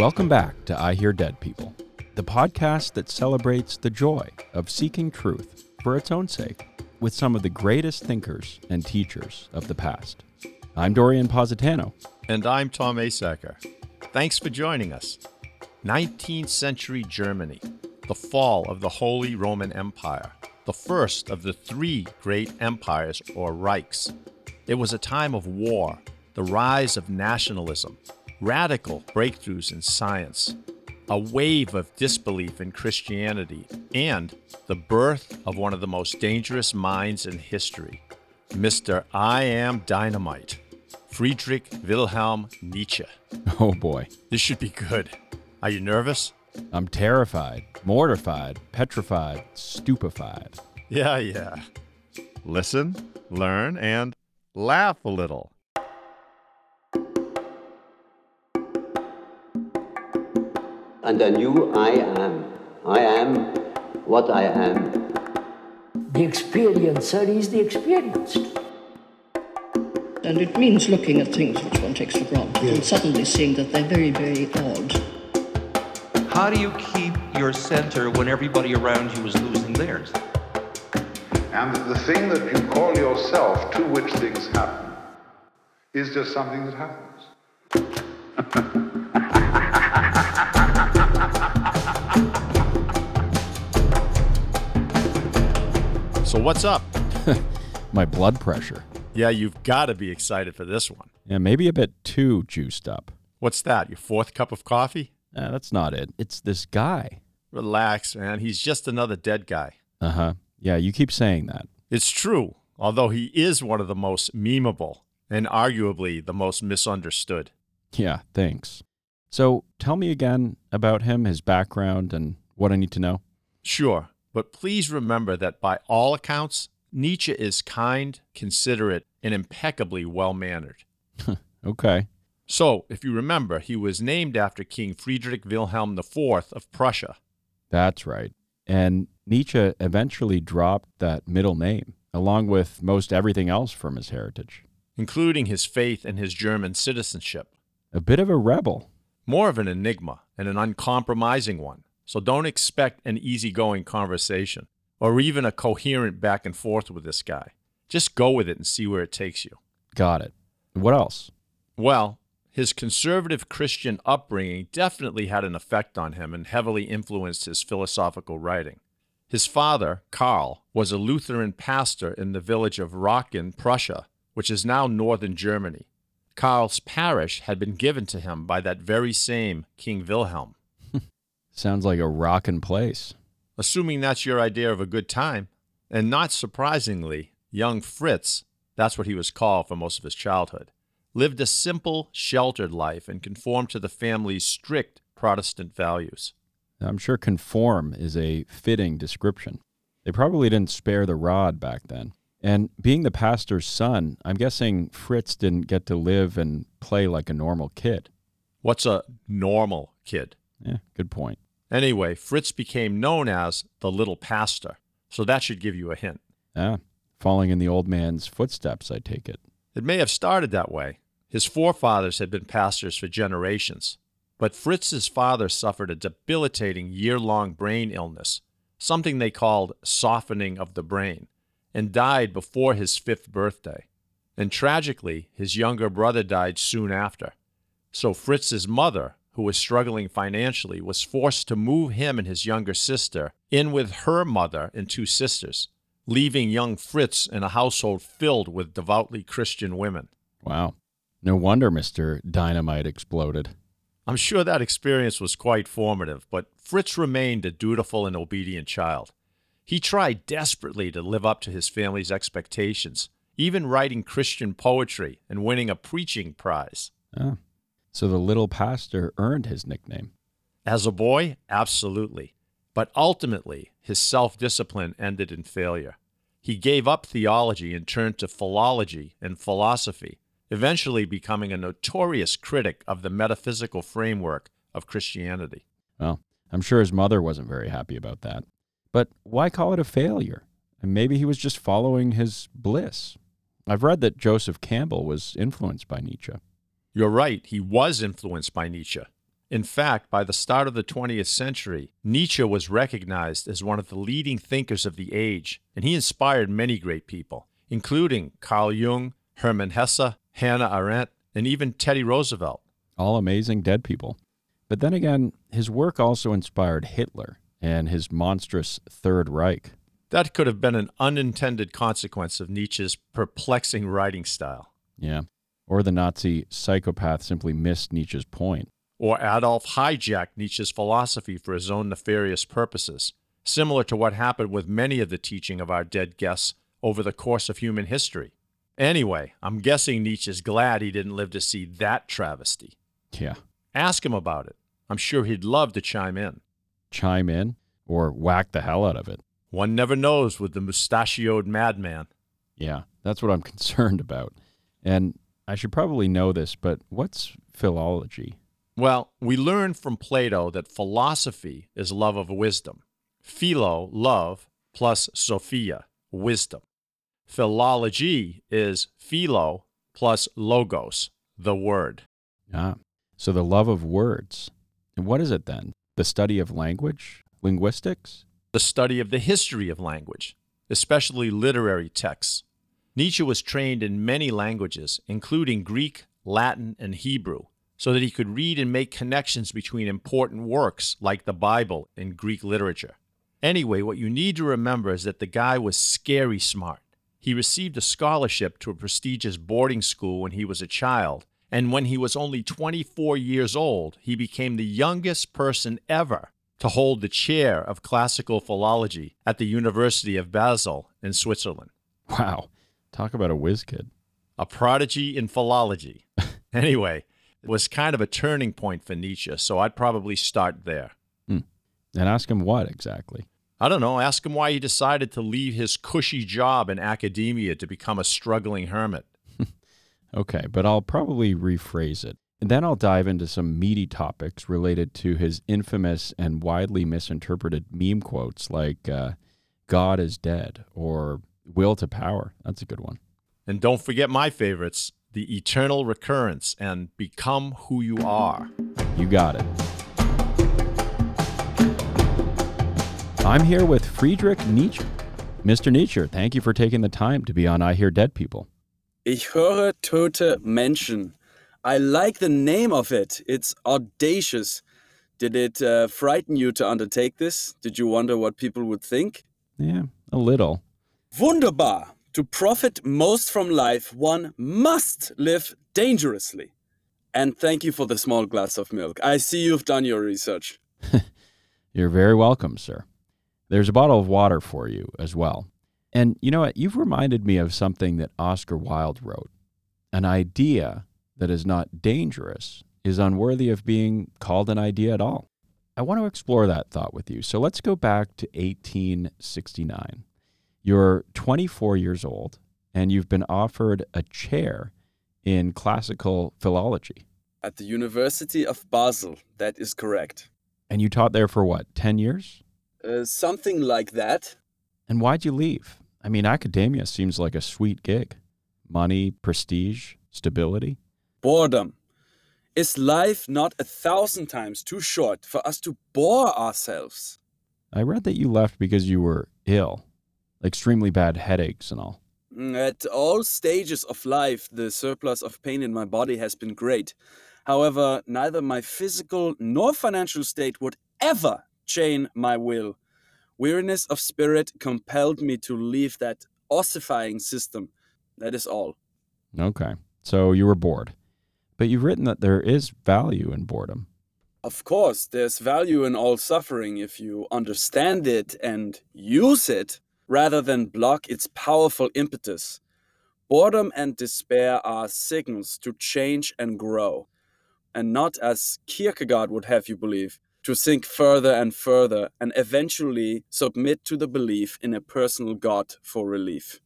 Welcome back to I Hear Dead People, the podcast that celebrates the joy of seeking truth for its own sake with some of the greatest thinkers and teachers of the past. I'm Dorion Positano. And I'm Tom Asacker. Thanks for joining us. 19th century Germany, the fall of the Holy Roman Empire, the first of the three great empires or Reichs. It was a time of war, the rise of nationalism, radical breakthroughs in science, a wave of disbelief in Christianity, and the birth of one of the most dangerous minds in history, Mr. I Am Dynamite, Friedrich Wilhelm Nietzsche. Oh boy. This should be good. Are you nervous? I'm terrified, mortified, petrified, stupefied. Yeah, yeah. Listen, learn, and laugh a little. And I knew I am. I am what I am. The experiencer is the experienced. And it means looking at things which one takes for granted and suddenly seeing that they're very, very odd. How do you keep your center when everybody around you is losing theirs? And the thing that you call yourself to which things happen is just something that happens. So, what's up? My blood pressure. Yeah, you've got to be excited for this one. Yeah, maybe a bit too juiced up. What's that? Your fourth cup of coffee? Uh, that's not it. It's this guy. Relax, man. He's just another dead guy. Uh huh. Yeah, you keep saying that. It's true, although he is one of the most memeable and arguably the most misunderstood. Yeah, thanks. So tell me again about him, his background, and what I need to know. Sure, but please remember that by all accounts, Nietzsche is kind, considerate, and impeccably well mannered. Okay. So, if you remember, he was named after King Friedrich Wilhelm IV of Prussia. That's right. And Nietzsche eventually dropped that middle name, along with most everything else from his heritage. including his faith and his German citizenship. A bit of a rebel. More of an enigma and an uncompromising one, so don't expect an easygoing conversation or even a coherent back and forth with this guy. Just go with it and see where it takes you. Got it. What else? Well, his conservative Christian upbringing definitely had an effect on him and heavily influenced his philosophical writing. His father, Karl, was a Lutheran pastor in the village of Rocken, Prussia, which is now northern Germany. Karl's parish had been given to him by that very same King Wilhelm. Sounds like a rockin' place. Assuming that's your idea of a good time. And not surprisingly, young Fritz, that's what he was called for most of his childhood, lived a simple, sheltered life and conformed to the family's strict Protestant values. I'm sure conform is a fitting description. They probably didn't spare the rod back then. And being the pastor's son, I'm guessing Fritz didn't get to live and play like a normal kid. What's a normal kid? Yeah, good point. Anyway, Fritz became known as the Little Pastor, so that should give you a hint. Ah, following in the old man's footsteps, I take it. It may have started that way. His forefathers had been pastors for generations, but Fritz's father suffered a debilitating year long brain illness, something they called softening of the brain, and died before his fifth birthday. And tragically, his younger brother died soon after. So Fritz's mother, who was struggling financially, was forced to move him and his younger sister in with her mother and two sisters, leaving young Fritz in a household filled with devoutly Christian women. Wow. No wonder Mr. Dynamite exploded. I'm sure that experience was quite formative, but Fritz remained a dutiful and obedient child. He tried desperately to live up to his family's expectations, even writing Christian poetry and winning a preaching prize. Ah. So the little pastor earned his nickname. As a boy, absolutely. But ultimately, his self discipline ended in failure. He gave up theology and turned to philology and philosophy, eventually becoming a notorious critic of the metaphysical framework of Christianity. Well, I'm sure his mother wasn't very happy about that. But why call it a failure? And maybe he was just following his bliss. I've read that Joseph Campbell was influenced by Nietzsche. You're right, he was influenced by Nietzsche. In fact, by the start of the 20th century, Nietzsche was recognized as one of the leading thinkers of the age, and he inspired many great people, including Carl Jung, Hermann Hesse, Hannah Arendt, and even Teddy Roosevelt. All amazing dead people. But then again, his work also inspired Hitler and his monstrous Third Reich. That could have been an unintended consequence of Nietzsche's perplexing writing style. Yeah. Or the Nazi psychopath simply missed Nietzsche's point. Or Adolf hijacked Nietzsche's philosophy for his own nefarious purposes, similar to what happened with many of the teaching of our dead guests over the course of human history. Anyway, I'm guessing Nietzsche's glad he didn't live to see that travesty. Yeah. Ask him about it. I'm sure he'd love to chime in. Chime in or whack the hell out of it. One never knows with the mustachioed madman. Yeah, that's what I'm concerned about. And I should probably know this, but what's philology? Well, we learn from Plato that philosophy is love of wisdom. Philo, love, plus Sophia, wisdom. Philology is philo plus logos, the word. Ah, so the love of words. And what is it then? The study of language? Linguistics? The study of the history of language, especially literary texts. Nietzsche was trained in many languages, including Greek, Latin, and Hebrew, so that he could read and make connections between important works like the Bible and Greek literature. Anyway, what you need to remember is that the guy was scary smart. He received a scholarship to a prestigious boarding school when he was a child, and when he was only 24 years old, he became the youngest person ever to hold the chair of classical philology at the University of Basel in Switzerland. Wow. Talk about a whiz kid. A prodigy in philology. anyway, it was kind of a turning point for Nietzsche, so I'd probably start there. And ask him what exactly? I don't know, ask him why he decided to leave his cushy job in academia to become a struggling hermit. Okay, but I'll probably rephrase it. And then I'll dive into some meaty topics related to his infamous and widely misinterpreted meme quotes like uh, God is dead or will to power. That's a good one. And don't forget my favorites the eternal recurrence and become who you are. You got it. I'm here with Friedrich Nietzsche. Mr. Nietzsche, thank you for taking the time to be on I Hear Dead People. Ich höre tote Menschen. I like the name of it. It's audacious. Did it uh, frighten you to undertake this? Did you wonder what people would think? Yeah, a little. Wunderbar. To profit most from life, one must live dangerously. And thank you for the small glass of milk. I see you've done your research. You're very welcome, sir. There's a bottle of water for you as well. And you know what? You've reminded me of something that Oscar Wilde wrote. An idea that is not dangerous is unworthy of being called an idea at all. I want to explore that thought with you. So let's go back to 1869. You're 24 years old and you've been offered a chair in classical philology. At the University of Basel, that is correct. And you taught there for what, 10 years? Uh, something like that. And why'd you leave? I mean, academia seems like a sweet gig. Money, prestige, stability. Boredom. Is life not a thousand times too short for us to bore ourselves? I read that you left because you were ill, extremely bad headaches and all. At all stages of life, the surplus of pain in my body has been great. However, neither my physical nor financial state would ever chain my will. Weariness of spirit compelled me to leave that ossifying system. That is all. Okay. So you were bored. But you've written that there is value in boredom. Of course, there's value in all suffering if you understand it and use it rather than block its powerful impetus. Boredom and despair are signals to change and grow, and not as Kierkegaard would have you believe, to sink further and further and eventually submit to the belief in a personal God for relief.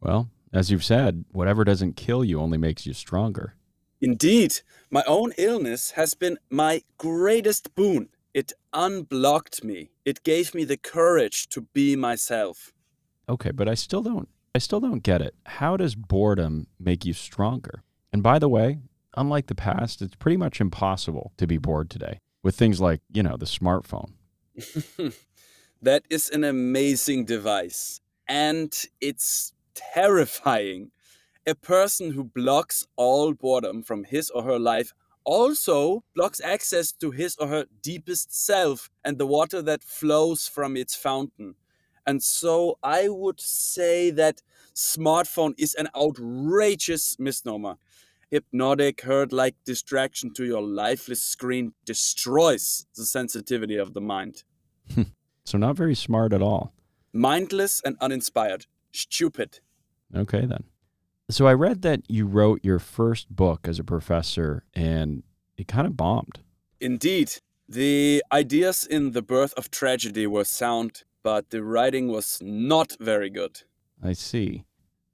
Well, as you've said, whatever doesn't kill you only makes you stronger. Indeed, my own illness has been my greatest boon. It unblocked me. It gave me the courage to be myself. Okay, but I still don't I still don't get it. How does boredom make you stronger? And by the way, unlike the past, it's pretty much impossible to be bored today. with things like, you know, the smartphone. that is an amazing device. And it's terrifying. A person who blocks all boredom from his or her life also blocks access to his or her deepest self and the water that flows from its fountain. And so I would say that smartphone is an outrageous misnomer. Hypnotic, herd like distraction to your lifeless screen destroys the sensitivity of the mind. so, not very smart at all. Mindless and uninspired. Stupid. Okay, then. So, I read that you wrote your first book as a professor and it kind of bombed. Indeed. The ideas in The Birth of Tragedy were sound, but the writing was not very good. I see.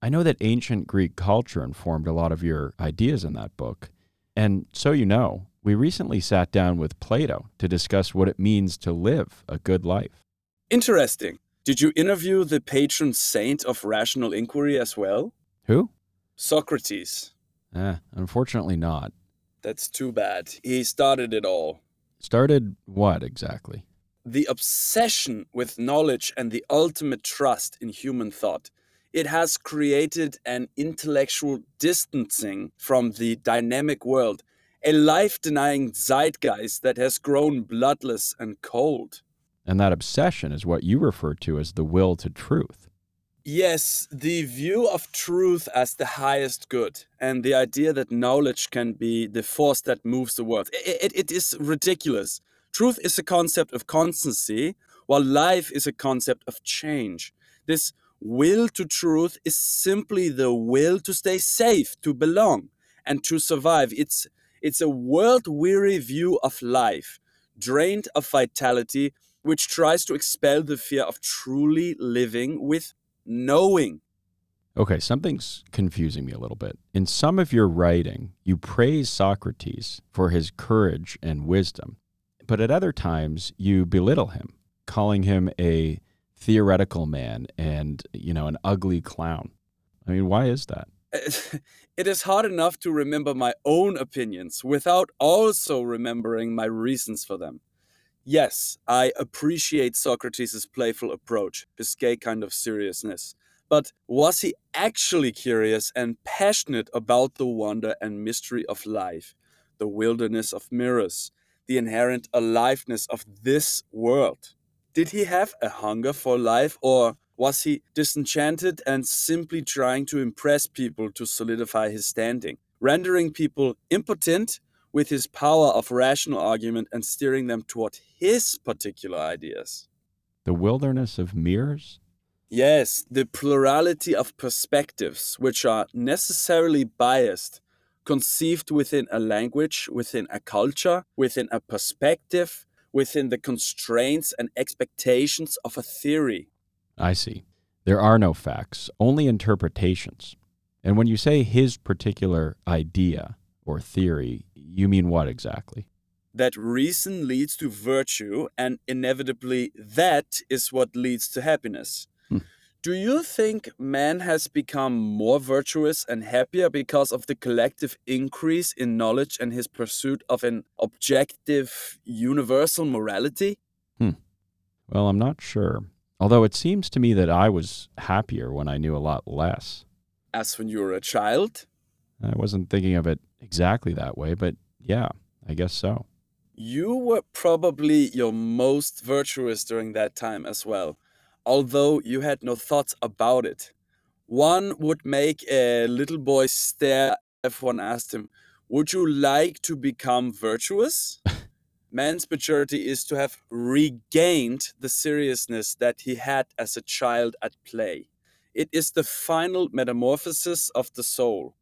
I know that ancient Greek culture informed a lot of your ideas in that book. And so you know, we recently sat down with Plato to discuss what it means to live a good life. Interesting. Did you interview the patron saint of rational inquiry as well? Who? Socrates. Eh, unfortunately not. That's too bad. He started it all. Started what exactly? The obsession with knowledge and the ultimate trust in human thought it has created an intellectual distancing from the dynamic world, a life denying zeitgeist that has grown bloodless and cold. And that obsession is what you refer to as the will to truth. Yes, the view of truth as the highest good, and the idea that knowledge can be the force that moves the world. It, it, it is ridiculous. Truth is a concept of constancy, while life is a concept of change. This Will to truth is simply the will to stay safe, to belong, and to survive. It's, it's a world weary view of life, drained of vitality, which tries to expel the fear of truly living with knowing. Okay, something's confusing me a little bit. In some of your writing, you praise Socrates for his courage and wisdom, but at other times, you belittle him, calling him a theoretical man and, you know, an ugly clown. I mean, why is that? It is hard enough to remember my own opinions without also remembering my reasons for them. Yes, I appreciate Socrates' playful approach, his gay kind of seriousness. But was he actually curious and passionate about the wonder and mystery of life, the wilderness of mirrors, the inherent aliveness of this world? Did he have a hunger for life, or was he disenchanted and simply trying to impress people to solidify his standing, rendering people impotent with his power of rational argument and steering them toward his particular ideas? The wilderness of mirrors? Yes, the plurality of perspectives, which are necessarily biased, conceived within a language, within a culture, within a perspective, within the constraints and expectations of a theory. I see. There are no facts, only interpretations. And when you say his particular idea or theory, you mean what exactly? That reason leads to virtue, and inevitably, that is what leads to happiness. Do you think man has become more virtuous and happier because of the collective increase in knowledge and his pursuit of an objective, universal morality? Hmm. Well, I'm not sure. Although it seems to me that I was happier when I knew a lot less. As when you were a child? I wasn't thinking of it exactly that way, but yeah, I guess so. You were probably your most virtuous during that time as well although you had no thoughts about it. One would make a little boy stare if one asked him, Would you like to become virtuous? Man's maturity is to have regained the seriousness that he had as a child at play. It is the final metamorphosis of the soul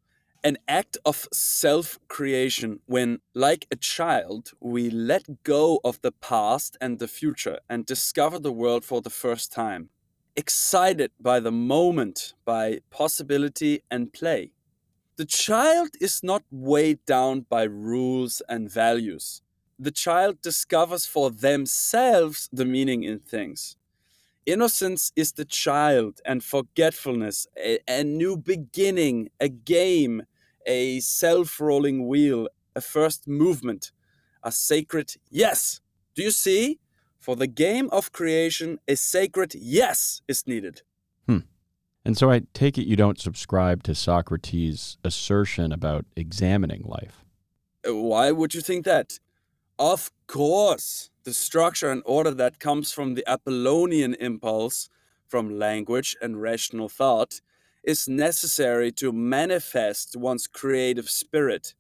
an act of self creation when, like a child, we let go of the past and the future and discover the world for the first time. Excited by the moment, by possibility and play. The child is not weighed down by rules and values. The child discovers for themselves the meaning in things. Innocence is the child, and forgetfulness, a, a new beginning, a game, a self rolling wheel, a first movement, a sacred yes. Do you see? For the game of creation, a sacred yes is needed. Hmm. And so I take it you don't subscribe to Socrates' assertion about examining life. Uh, Why would you think that? Of course, the structure and order that comes from the Apollonian impulse, from language and rational thought, is necessary to manifest one's creative spirit.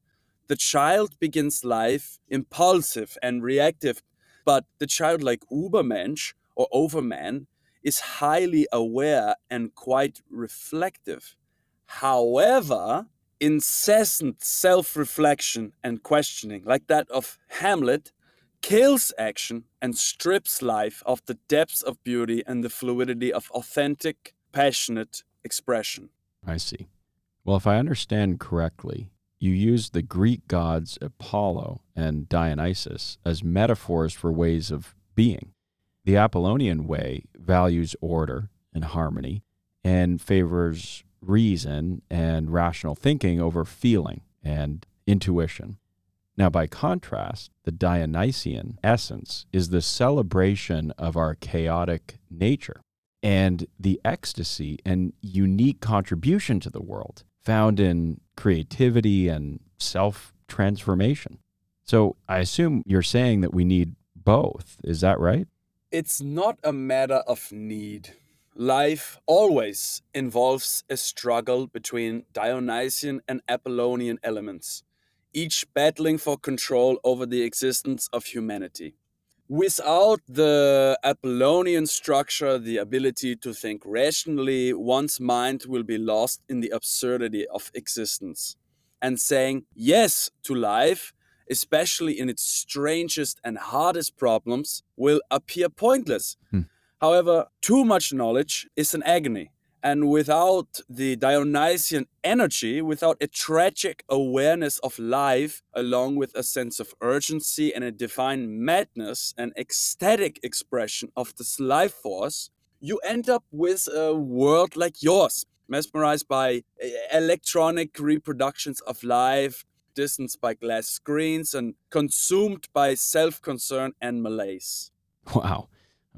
The child begins life impulsive and reactive, but the childlike Übermensch or Overman is highly aware and quite reflective. However, incessant self reflection and questioning, like that of Hamlet, kills action and strips life of the depths of beauty and the fluidity of authentic, passionate expression. I see. Well, if I understand correctly, you use the Greek gods Apollo and Dionysus as metaphors for ways of being. The Apollonian way values order and harmony and favors reason and rational thinking over feeling and intuition. Now, by contrast, the Dionysian essence is the celebration of our chaotic nature and the ecstasy and unique contribution to the world found in creativity and self transformation. So I assume you're saying that we need both. Is that right? It's not a matter of need. Life always involves a struggle between Dionysian and Apollonian elements, each battling for control over the existence of humanity. Without the Apollonian structure, the ability to think rationally, one's mind will be lost in the absurdity of existence. And saying yes to life, especially in its strangest and hardest problems, will appear pointless. Hmm. However, too much knowledge is an agony. And without the Dionysian energy, without a tragic awareness of life, along with a sense of urgency and a divine madness, an ecstatic expression of this life force, you end up with a world like yours, mesmerized by uh, electronic reproductions of life, distanced by glass screens, and consumed by self concern and malaise. Wow.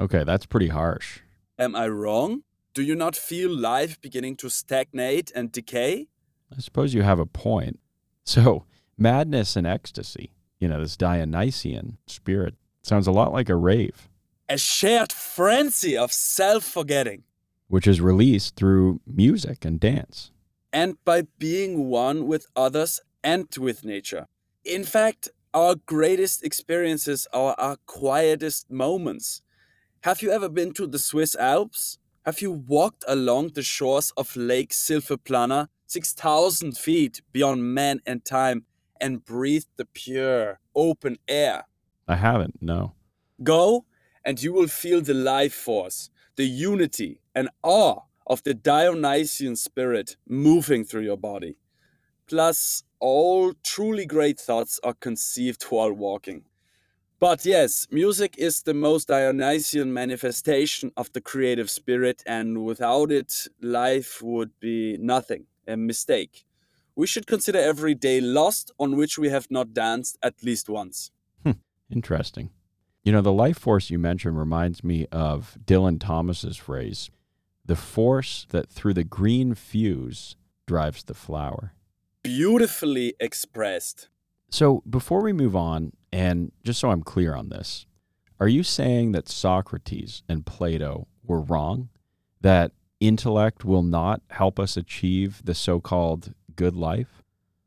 Okay, that's pretty harsh. Am I wrong? Do you not feel life beginning to stagnate and decay? I suppose you have a point. So, madness and ecstasy, you know, this Dionysian spirit, sounds a lot like a rave, A shared frenzy of self forgetting. which is released through music and dance. and by being one with others and with nature. In fact, our greatest experiences are our quietest moments. Have you ever been to the Swiss Alps? Have you walked along the shores of Lake Silvaplana, 6,000 feet beyond man and time, and breathed the pure, open air? I haven't, no. Go, and you will feel the life force, the unity and awe of the Dionysian spirit moving through your body. Plus, all truly great thoughts are conceived while walking. But yes, music is the most Dionysian manifestation of the creative spirit, and without it, life would be nothing, a mistake. We should consider every day lost on which we have not danced at least once. Hmm, interesting. You know, the life force you mentioned reminds me of Dylan Thomas's phrase the force that through the green fuse drives the flower. Beautifully expressed. So, before we move on, and just so I'm clear on this, are you saying that Socrates and Plato were wrong? That intellect will not help us achieve the so called good life?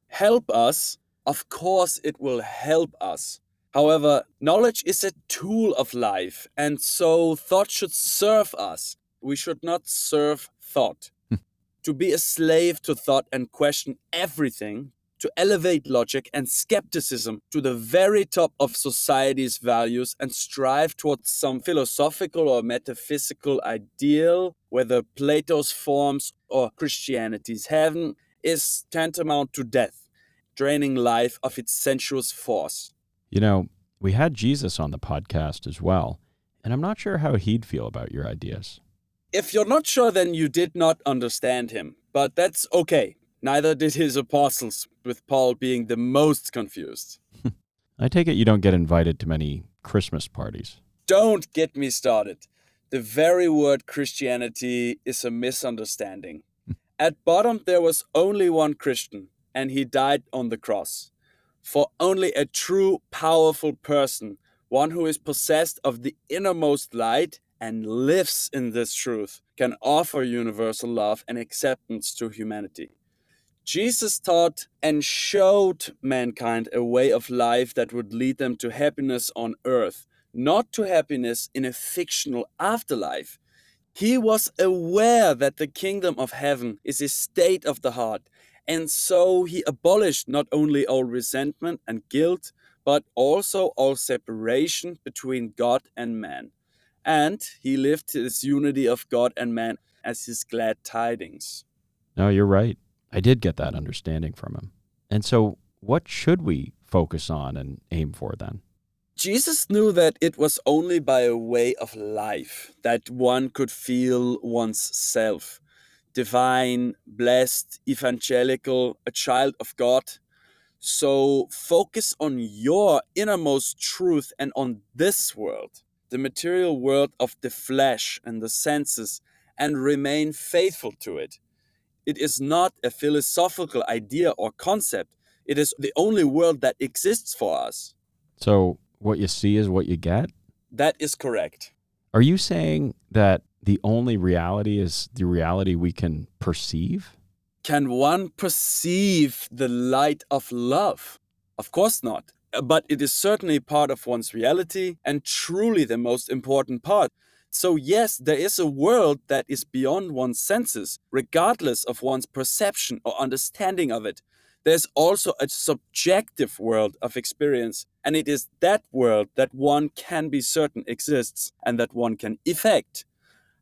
help us, of course it will help us. However, knowledge is a tool of life, and so thought should serve us. We should not serve thought. Hmm. to be a slave to thought and question everything, to elevate logic and skepticism to the very top of society's values and strive towards some philosophical or metaphysical ideal, whether Plato's forms or Christianity's heaven, is tantamount to death, draining life of its sensuous force. You know, we had Jesus on the podcast as well, and I'm not sure how he'd feel about your ideas. If you're not sure, then you did not understand him, but that's okay. Neither did his apostles, with Paul being the most confused. I take it you don't get invited to many Christmas parties. Don't get me started. The very word Christianity is a misunderstanding. At bottom, there was only one Christian, and he died on the cross. For only a true, powerful person, one who is possessed of the innermost light and lives in this truth, can offer universal love and acceptance to humanity. Jesus taught and showed mankind a way of life that would lead them to happiness on earth, not to happiness in a fictional afterlife. He was aware that the kingdom of heaven is a state of the heart, and so he abolished not only all resentment and guilt, but also all separation between God and man. And he lived this unity of God and man as his glad tidings. No, you're right. I did get that understanding from him. And so, what should we focus on and aim for then? Jesus knew that it was only by a way of life that one could feel one's self divine, blessed, evangelical, a child of God. So focus on your innermost truth and on this world, the material world of the flesh and the senses, and remain faithful to it. It is not a philosophical idea or concept. It is the only world that exists for us. So, what you see is what you get? That is correct. Are you saying that the only reality is the reality we can perceive? Can one perceive the light of love? Of course not. But it is certainly part of one's reality and truly the most important part. So, yes, there is a world that is beyond one's senses, regardless of one's perception or understanding of it. There's also a subjective world of experience, and it is that world that one can be certain exists and that one can effect.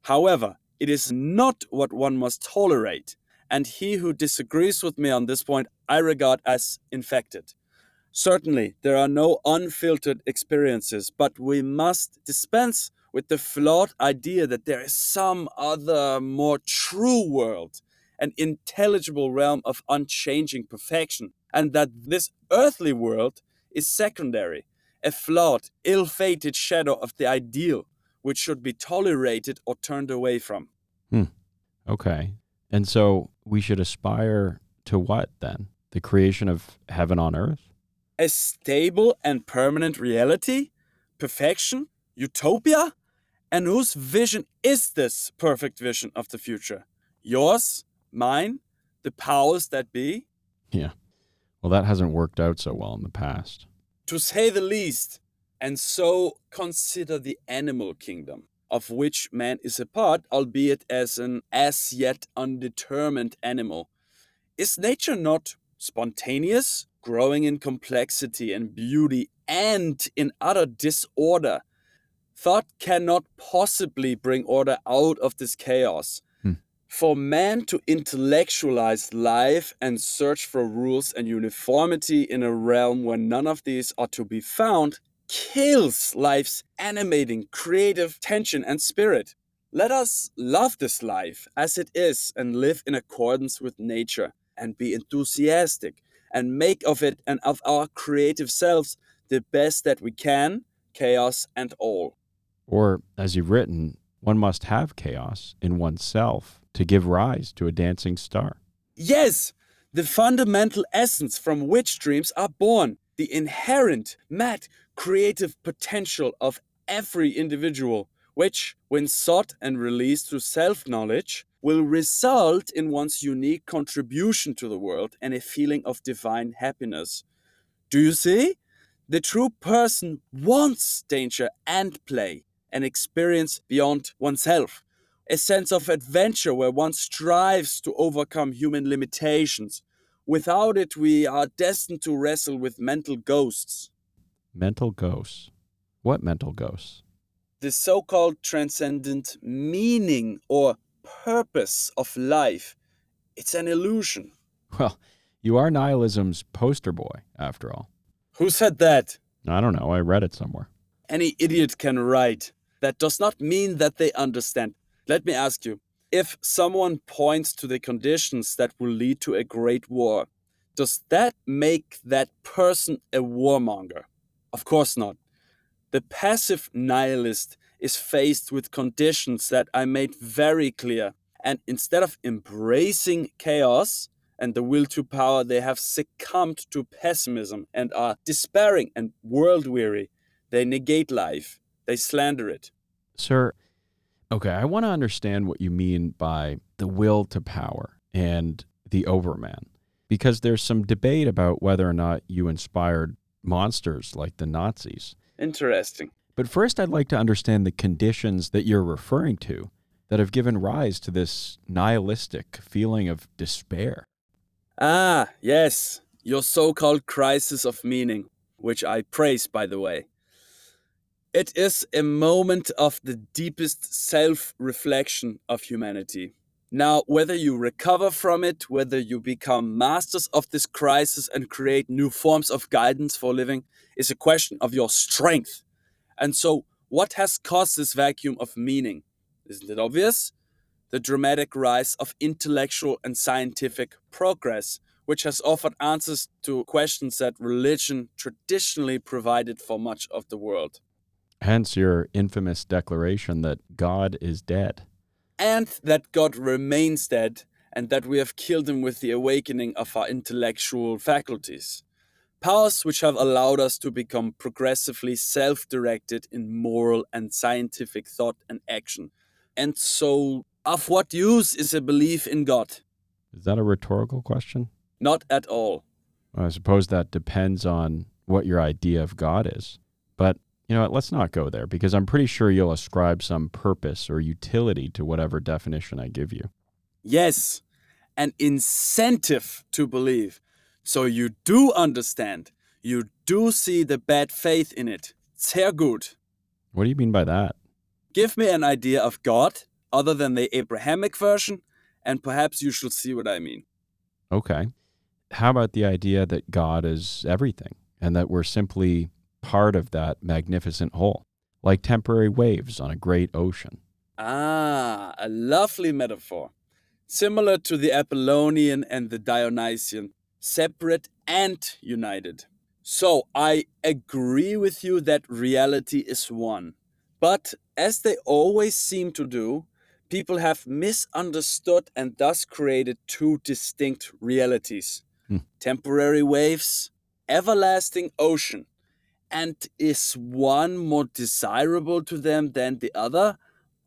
However, it is not what one must tolerate, and he who disagrees with me on this point I regard as infected. Certainly, there are no unfiltered experiences, but we must dispense with the flawed idea that there is some other, more true world, an intelligible realm of unchanging perfection, and that this earthly world is secondary, a flawed, ill fated shadow of the ideal, which should be tolerated or turned away from. Hmm. Okay. And so we should aspire to what then? The creation of heaven on earth? A stable and permanent reality? Perfection? Utopia? And whose vision is this perfect vision of the future? Yours? Mine? The powers that be? Yeah. Well, that hasn't worked out so well in the past. To say the least. And so consider the animal kingdom, of which man is a part, albeit as an as yet undetermined animal. Is nature not spontaneous, growing in complexity and beauty, and in utter disorder? Thought cannot possibly bring order out of this chaos. Hmm. For man to intellectualize life and search for rules and uniformity in a realm where none of these are to be found kills life's animating, creative tension and spirit. Let us love this life as it is and live in accordance with nature and be enthusiastic and make of it and of our creative selves the best that we can, chaos and all. Or, as you've written, one must have chaos in oneself to give rise to a dancing star. Yes, the fundamental essence from which dreams are born, the inherent, mad, creative potential of every individual, which, when sought and released through self knowledge, will result in one's unique contribution to the world and a feeling of divine happiness. Do you see? The true person wants danger and play, an experience beyond oneself, a sense of adventure where one strives to overcome human limitations. Without it, we are destined to wrestle with mental ghosts. Mental ghosts. What mental ghosts? The so called transcendent meaning or purpose of life. It's an illusion. Well, you are nihilism's poster boy, after all. Who said that? I don't know. I read it somewhere. Any idiot can write. That does not mean that they understand. Let me ask you if someone points to the conditions that will lead to a great war, does that make that person a warmonger? Of course not. The passive nihilist is faced with conditions that I made very clear. And instead of embracing chaos and the will to power, they have succumbed to pessimism and are despairing and world weary. They negate life, they slander it. Sir, okay, I want to understand what you mean by the will to power and the overman, because there's some debate about whether or not you inspired monsters like the Nazis. Interesting. But first, I'd like to understand the conditions that you're referring to that have given rise to this nihilistic feeling of despair. Ah, yes, your so called crisis of meaning, which I praise, by the way. It is a moment of the deepest self reflection of humanity. Now, whether you recover from it, whether you become masters of this crisis and create new forms of guidance for living, is a question of your strength. And so, what has caused this vacuum of meaning? Isn't it obvious? The dramatic rise of intellectual and scientific progress, which has offered answers to questions that religion traditionally provided for much of the world. Hence your infamous declaration that God is dead. And that God remains dead, and that we have killed him with the awakening of our intellectual faculties powers which have allowed us to become progressively self directed in moral and scientific thought and action. And so, of what use is a belief in God? Is that a rhetorical question? Not at all. I suppose that depends on what your idea of God is. You know what, let's not go there because I'm pretty sure you'll ascribe some purpose or utility to whatever definition I give you. Yes, an incentive to believe. So you do understand. You do see the bad faith in it. Sehr gut. What do you mean by that? Give me an idea of God other than the Abrahamic version, and perhaps you shall see what I mean. Okay. How about the idea that God is everything and that we're simply part of that magnificent whole, like temporary waves on a great ocean? Ah, a lovely metaphor. Similar to the Apollonian and the Dionysian, separate and united. So I agree with you that reality is one. But as they always seem to do, people have misunderstood and thus created two distinct realities Hmm. temporary waves, everlasting ocean. And is one more desirable to them than the other?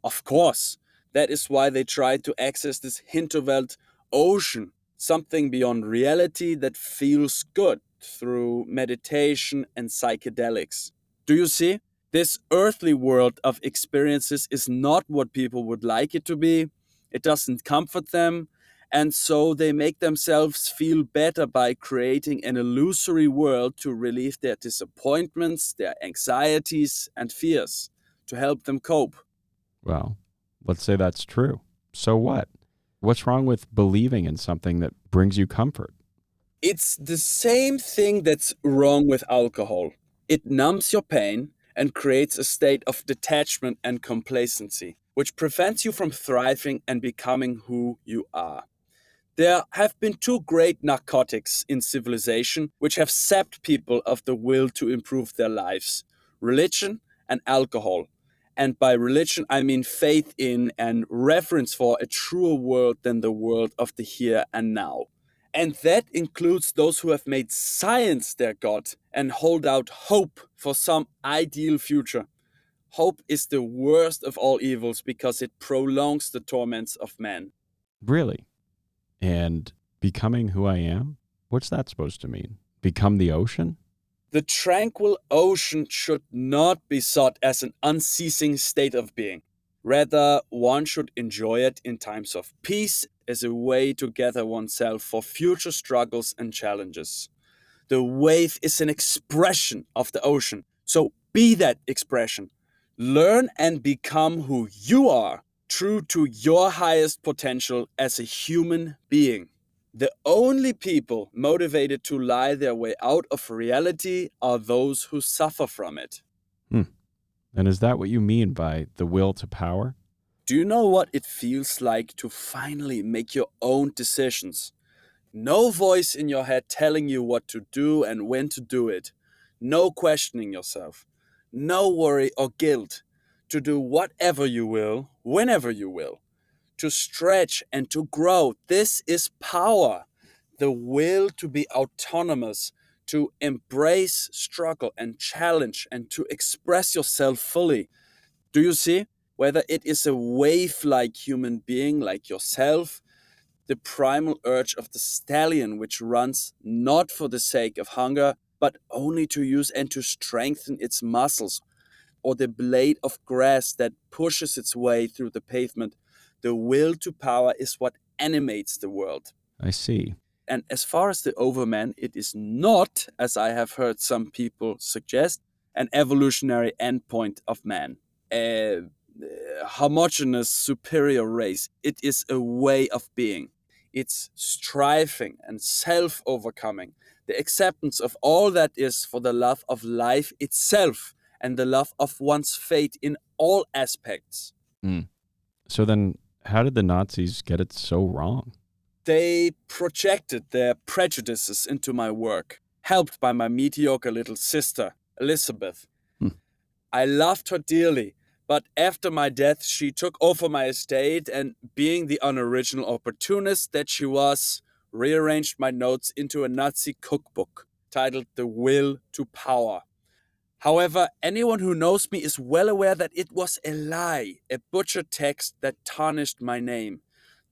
Of course. That is why they try to access this Hinterwelt ocean something beyond reality that feels good through meditation and psychedelics. Do you see? This earthly world of experiences is not what people would like it to be. It doesn't comfort them. And so they make themselves feel better by creating an illusory world to relieve their disappointments, their anxieties, and fears, to help them cope. Well, let's say that's true. So what? What's wrong with believing in something that brings you comfort? It's the same thing that's wrong with alcohol. It numbs your pain and creates a state of detachment and complacency, which prevents you from thriving and becoming who you are. There have been two great narcotics in civilization which have sapped people of the will to improve their lives religion and alcohol. And by religion, I mean faith in and reverence for a truer world than the world of the here and now. And that includes those who have made science their God and hold out hope for some ideal future. Hope is the worst of all evils because it prolongs the torments of man. Really? And becoming who I am? What's that supposed to mean? Become the ocean? The tranquil ocean should not be sought as an unceasing state of being. Rather, one should enjoy it in times of peace as a way to gather oneself for future struggles and challenges. The wave is an expression of the ocean, so be that expression. Learn and become who you are, true to your highest potential as a human being. The only people motivated to lie their way out of reality are those who suffer from it. Hmm. And is that what you mean by the will to power? Do you know what it feels like to finally make your own decisions? No voice in your head telling you what to do and when to do it. no questioning yourself, no worry or guilt, to do whatever you will, whenever you will, to stretch and to grow. This is power. The will to be autonomous, to embrace struggle and challenge, and to express yourself fully. Do you see? Whether it is a wave like human being like yourself, the primal urge of the stallion, which runs not for the sake of hunger, but only to use and to strengthen its muscles, or the blade of grass that pushes its way through the pavement. The will to power is what animates the world. I see. And as far as the Overman, it is not, as I have heard some people suggest, an evolutionary endpoint of man, a homogeneous superior race. It is a way of being. It's striving and self overcoming, the acceptance of all that is for the love of life itself and the love of one's fate in all aspects. Mm. So then, how did the Nazis get it so wrong? They projected their prejudices into my work, helped by my mediocre little sister, Elisabeth. Hmm. I loved her dearly, but after my death, she took over my estate, and being the unoriginal opportunist that she was, rearranged my notes into a Nazi cookbook titled The Will to Power. However, anyone who knows me is well aware that it was a lie, a butcher text that tarnished my name.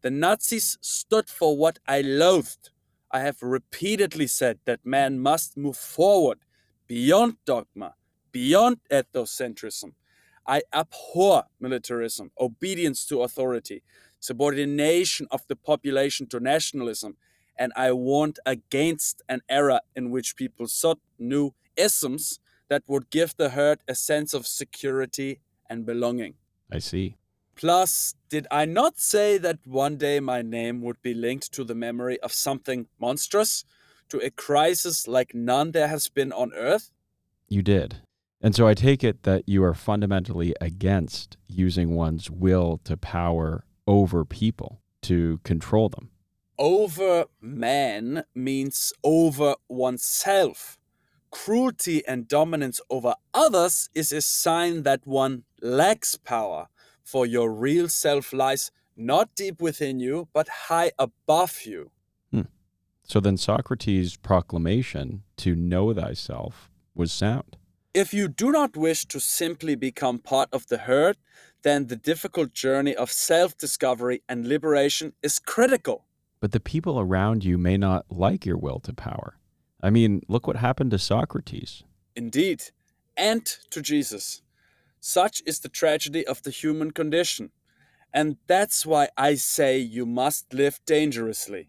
The Nazis stood for what I loathed. I have repeatedly said that man must move forward, beyond dogma, beyond ethnocentrism. I abhor militarism, obedience to authority, subordination of the population to nationalism, and I warned against an era in which people sought new isms that would give the herd a sense of security and belonging. I see. Plus, did I not say that one day my name would be linked to the memory of something monstrous, to a crisis like none there has been on Earth? You did. And so I take it that you are fundamentally against using one's will to power over people to control them. Over man means over oneself. Cruelty and dominance over others is a sign that one lacks power, for your real self lies not deep within you, but high above you. Hmm. So then Socrates' proclamation to know thyself was sound. If you do not wish to simply become part of the herd, then the difficult journey of self discovery and liberation is critical. But the people around you may not like your will to power. I mean, look what happened to Socrates. Indeed, and to Jesus. Such is the tragedy of the human condition. And that's why I say you must live dangerously.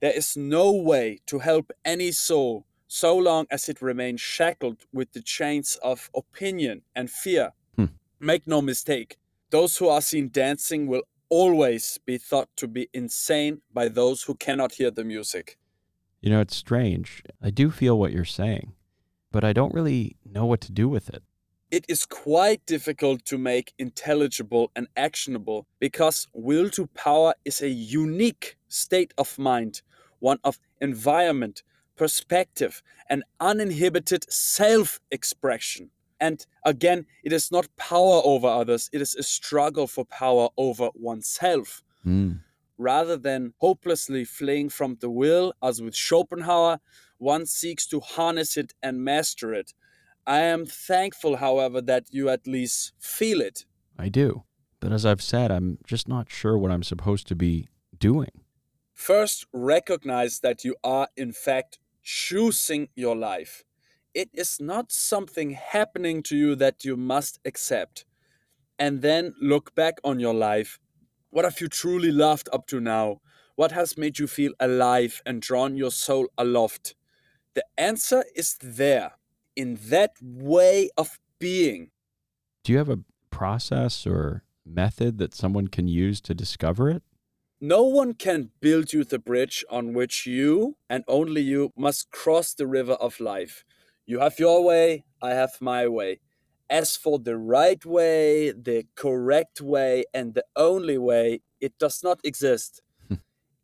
There is no way to help any soul so long as it remains shackled with the chains of opinion and fear. Hmm. Make no mistake, those who are seen dancing will always be thought to be insane by those who cannot hear the music. You know, it's strange. I do feel what you're saying, but I don't really know what to do with it. It is quite difficult to make intelligible and actionable because will to power is a unique state of mind, one of environment, perspective, and uninhibited self expression. And again, it is not power over others, it is a struggle for power over oneself. Mm. Rather than hopelessly fleeing from the will, as with Schopenhauer, one seeks to harness it and master it. I am thankful, however, that you at least feel it. I do. But as I've said, I'm just not sure what I'm supposed to be doing. First, recognize that you are, in fact, choosing your life. It is not something happening to you that you must accept. And then look back on your life. What have you truly loved up to now? What has made you feel alive and drawn your soul aloft? The answer is there, in that way of being. Do you have a process or method that someone can use to discover it? No one can build you the bridge on which you, and only you, must cross the river of life. You have your way, I have my way. As for the right way, the correct way, and the only way, it does not exist. Hmm.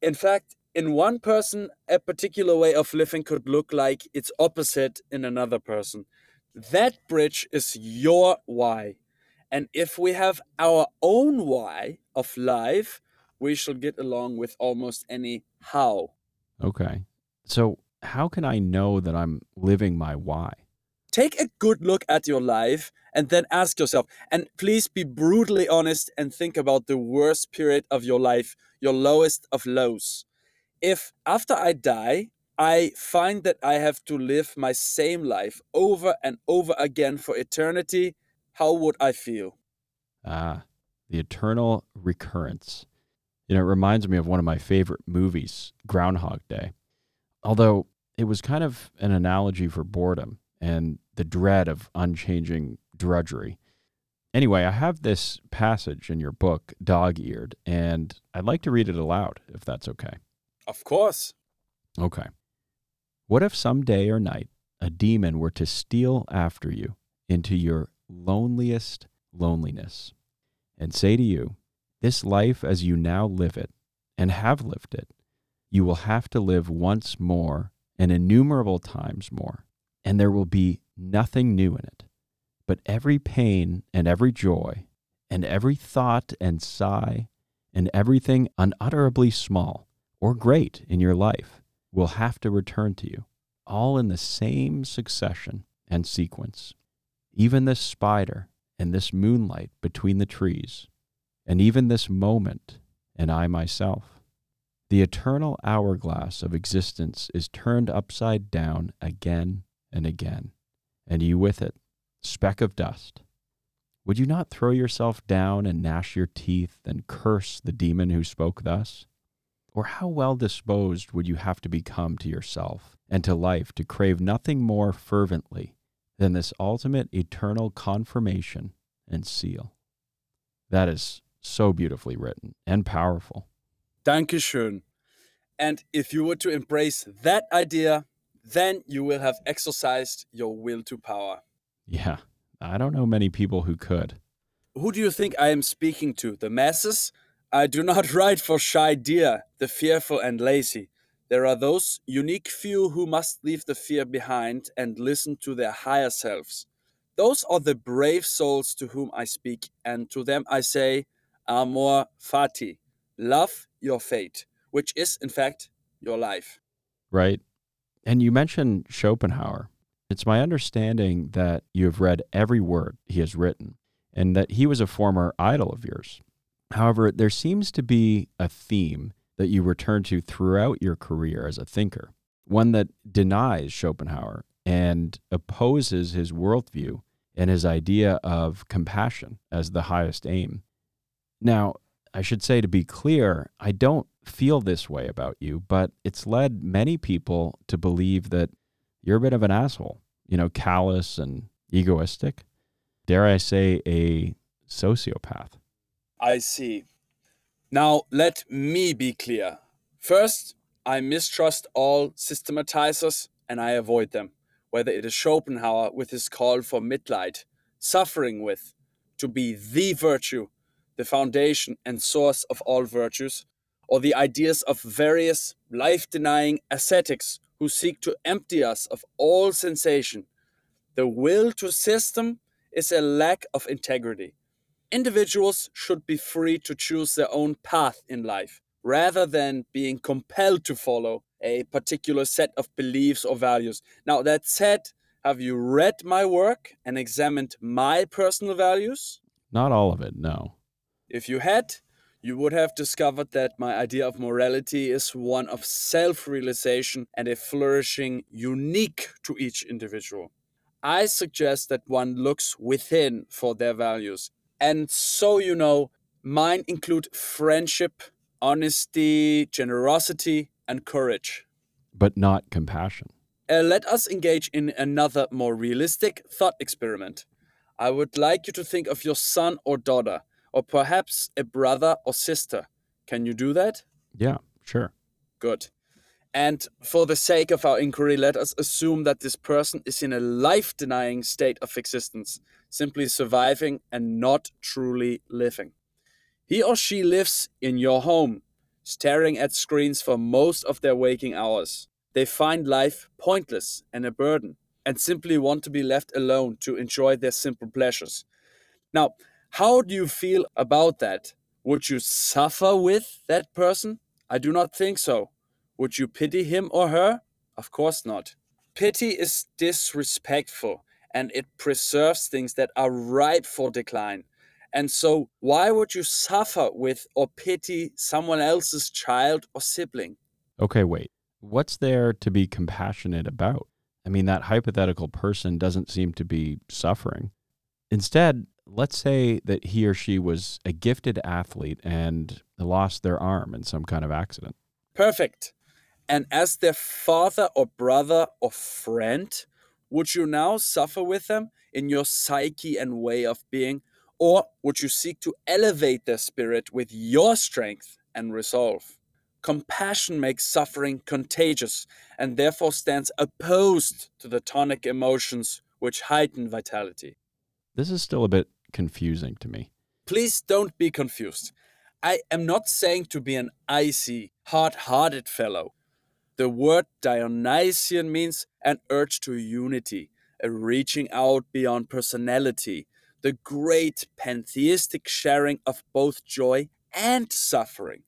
In fact, in one person, a particular way of living could look like its opposite in another person. That bridge is your why. And if we have our own why of life, we shall get along with almost any how. Okay. So, how can I know that I'm living my why? Take a good look at your life and then ask yourself, and please be brutally honest and think about the worst period of your life, your lowest of lows. If after I die, I find that I have to live my same life over and over again for eternity, how would I feel? Ah, the eternal recurrence. You know, it reminds me of one of my favorite movies, Groundhog Day. Although it was kind of an analogy for boredom and the dread of unchanging drudgery. Anyway, I have this passage in your book, Dog Eared, and I'd like to read it aloud, if that's okay. Of course. Okay. What if some day or night a demon were to steal after you into your loneliest loneliness and say to you, This life as you now live it and have lived it, you will have to live once more and innumerable times more, and there will be nothing new in it, but every pain and every joy, and every thought and sigh, and everything unutterably small or great in your life will have to return to you, all in the same succession and sequence. Even this spider and this moonlight between the trees, and even this moment and I myself. The eternal hourglass of existence is turned upside down again and again, and you with it, speck of dust. Would you not throw yourself down and gnash your teeth and curse the demon who spoke thus? Or how well disposed would you have to become to yourself and to life to crave nothing more fervently than this ultimate eternal confirmation and seal? That is so beautifully written and powerful. Dankeschön. And if you were to embrace that idea, then you will have exercised your will to power. Yeah, I don't know many people who could. Who do you think I am speaking to? The masses? I do not write for shy deer, the fearful and lazy. There are those unique few who must leave the fear behind and listen to their higher selves. Those are the brave souls to whom I speak, and to them I say, Amor fati, love your fate, which is, in fact, your life. Right. And you mentioned Schopenhauer. It's my understanding that you have read every word he has written and that he was a former idol of yours. However, there seems to be a theme that you return to throughout your career as a thinker, one that denies Schopenhauer and opposes his worldview and his idea of compassion as the highest aim. Now, I should say to be clear, I don't feel this way about you, but it's led many people to believe that you're a bit of an asshole, you know, callous and egoistic. Dare I say, a sociopath. I see. Now, let me be clear. First, I mistrust all systematizers and I avoid them, whether it is Schopenhauer with his call for mitleid, suffering with, to be the virtue, the foundation and source of all virtues, or the ideas of various life denying ascetics who seek to empty us of all sensation. The will to system is a lack of integrity. Individuals should be free to choose their own path in life rather than being compelled to follow a particular set of beliefs or values. Now, that said, have you read my work and examined my personal values? Not all of it, no. If you had, you would have discovered that my idea of morality is one of self realization and a flourishing unique to each individual. I suggest that one looks within for their values. And so, you know, mine include friendship, honesty, generosity, and courage. But not compassion. Uh, let us engage in another more realistic thought experiment. I would like you to think of your son or daughter or perhaps a brother or sister. Can you do that? Yeah, sure. Good. And for the sake of our inquiry, let us assume that this person is in a life denying state of existence, simply surviving and not truly living. He or she lives in your home, staring at screens for most of their waking hours. They find life pointless and a burden and simply want to be left alone to enjoy their simple pleasures. Now, how do you feel about that? Would you suffer with that person? I do not think so. Would you pity him or her? Of course not. Pity is disrespectful and it preserves things that are ripe for decline. And so, why would you suffer with or pity someone else's child or sibling? Okay, wait. What's there to be compassionate about? I mean, that hypothetical person doesn't seem to be suffering. Instead, let's say that he or she was a gifted athlete and lost their arm in some kind of accident. Perfect. And as their father or brother or friend, would you now suffer with them in your psyche and way of being? Or would you seek to elevate their spirit with your strength and resolve? Compassion makes suffering contagious and therefore stands opposed to the tonic emotions which heighten vitality. This is still a bit confusing to me. Please don't be confused. I am not saying to be an icy, hard hearted fellow. The word Dionysian means an urge to unity, a reaching out beyond personality, the great pantheistic sharing of both joy and suffering.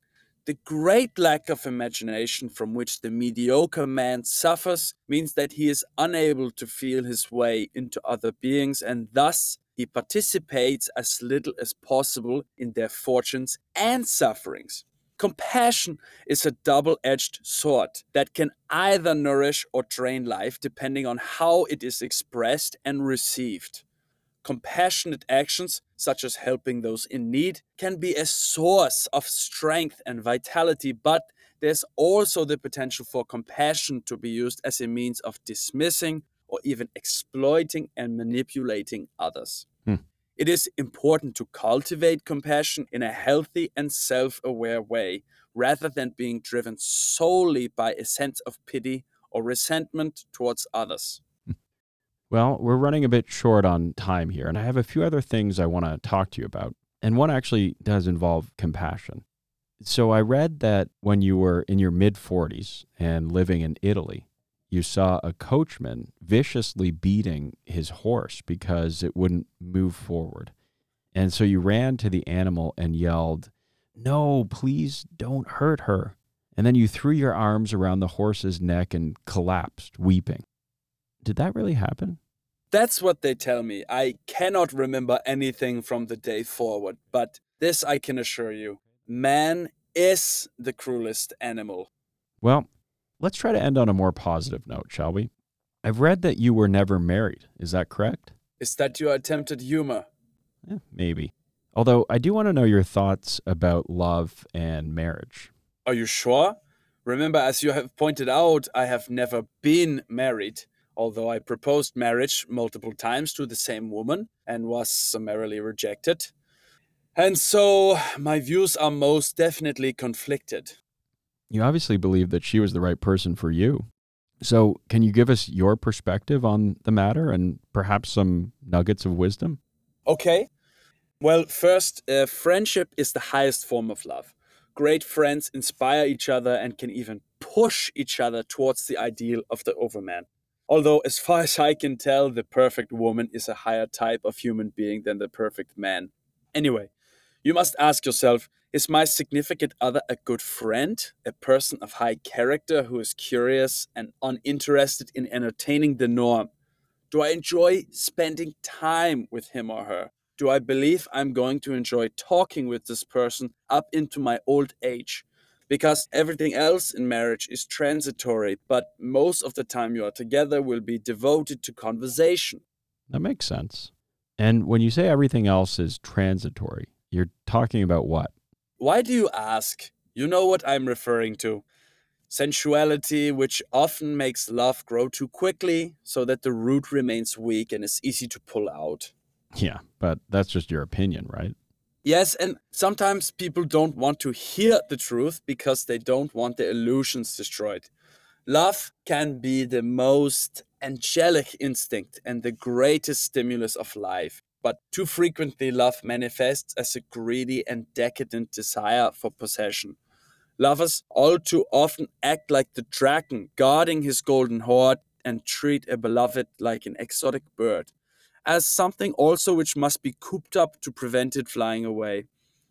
The great lack of imagination from which the mediocre man suffers means that he is unable to feel his way into other beings and thus he participates as little as possible in their fortunes and sufferings. Compassion is a double edged sword that can either nourish or drain life depending on how it is expressed and received. Compassionate actions, such as helping those in need, can be a source of strength and vitality, but there's also the potential for compassion to be used as a means of dismissing or even exploiting and manipulating others. It is important to cultivate compassion in a healthy and self aware way rather than being driven solely by a sense of pity or resentment towards others. Well, we're running a bit short on time here, and I have a few other things I want to talk to you about. And one actually does involve compassion. So I read that when you were in your mid 40s and living in Italy, you saw a coachman viciously beating his horse because it wouldn't move forward. And so you ran to the animal and yelled, No, please don't hurt her. And then you threw your arms around the horse's neck and collapsed, weeping. Did that really happen? That's what they tell me. I cannot remember anything from the day forward, but this I can assure you man is the cruelest animal. Well, let's try to end on a more positive note, shall we? I've read that you were never married. Is that correct? Is that your attempted humor? Eh, maybe. Although I do want to know your thoughts about love and marriage. Are you sure? Remember, as you have pointed out, I have never been married although I proposed marriage multiple times to the same woman and was summarily rejected. And so my views are most definitely conflicted. You obviously believe that she was the right person for you. So, can you give us your perspective on the matter and perhaps some nuggets of wisdom? Okay. Well, first, uh, friendship is the highest form of love. Great friends inspire each other and can even push each other towards the ideal of the overman. Although, as far as I can tell, the perfect woman is a higher type of human being than the perfect man. Anyway, you must ask yourself is my significant other a good friend, a person of high character who is curious and uninterested in entertaining the norm? Do I enjoy spending time with him or her? Do I believe I'm going to enjoy talking with this person up into my old age? because everything else in marriage is transitory, but most of the time you are together will be devoted to conversation. That makes sense. And when you say everything else is transitory, you're talking about what? Why do you ask? You know what I'm referring to. Sensuality, which often makes love grow too quickly so that the root remains weak and is easy to pull out. Yeah, but that's just your opinion, right? Yes, and sometimes people don't want to hear the truth because they don't want their illusions destroyed. Love can be the most angelic instinct and the greatest stimulus of life, but too frequently love manifests as a greedy and decadent desire for possession. Lovers all too often act like the dragon guarding his golden hoard and treat a beloved like an exotic bird, as something also which must be cooped up to prevent it flying away.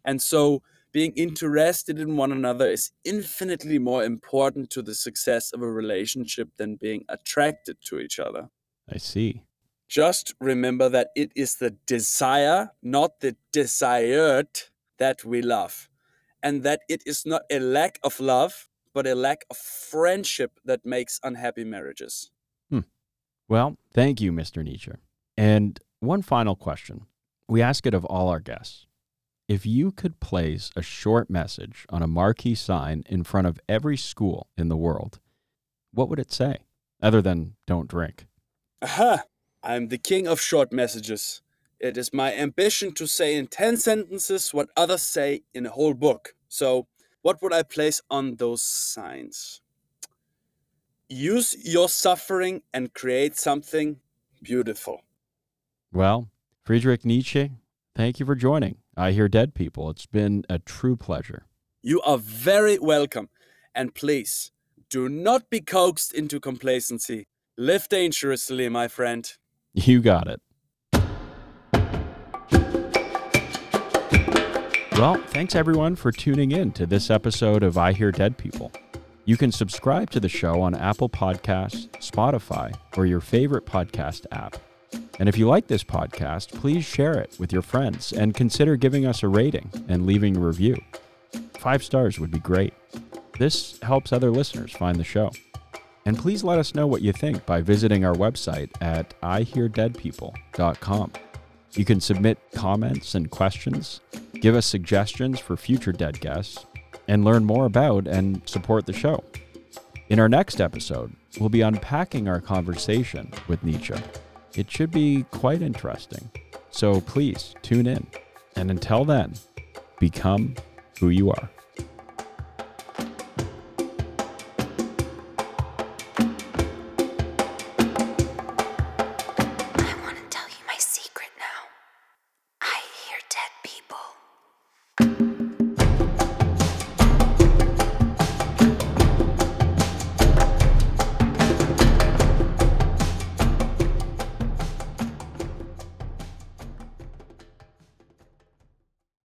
And so, being interested in one another is infinitely more important to the success of a relationship than being attracted to each other. I see. Just remember that it is the desire, not the desired, that we love. And that it is not a lack of love, but a lack of friendship that makes unhappy marriages. Hmm. Well, thank you, Mr. Nietzsche. And one final question. We ask it of all our guests. If you could place a short message on a marquee sign in front of every school in the world, what would it say? Other than don't drink. Aha! I'm the king of short messages. It is my ambition to say in 10 sentences what others say in a whole book. So, what would I place on those signs? Use your suffering and create something beautiful. Well, Friedrich Nietzsche, thank you for joining. I Hear Dead People. It's been a true pleasure. You are very welcome. And please, do not be coaxed into complacency. Live dangerously, my friend. You got it. Well, thanks everyone for tuning in to this episode of I Hear Dead People. You can subscribe to the show on Apple Podcasts, Spotify, or your favorite podcast app. And if you like this podcast, please share it with your friends and consider giving us a rating and leaving a review. Five stars would be great. This helps other listeners find the show. And please let us know what you think by visiting our website at iheardeadpeople.com. You can submit comments and questions, give us suggestions for future dead guests, and learn more about and support the show. In our next episode, we'll be unpacking our conversation with Nietzsche. It should be quite interesting. So please tune in. And until then, become who you are.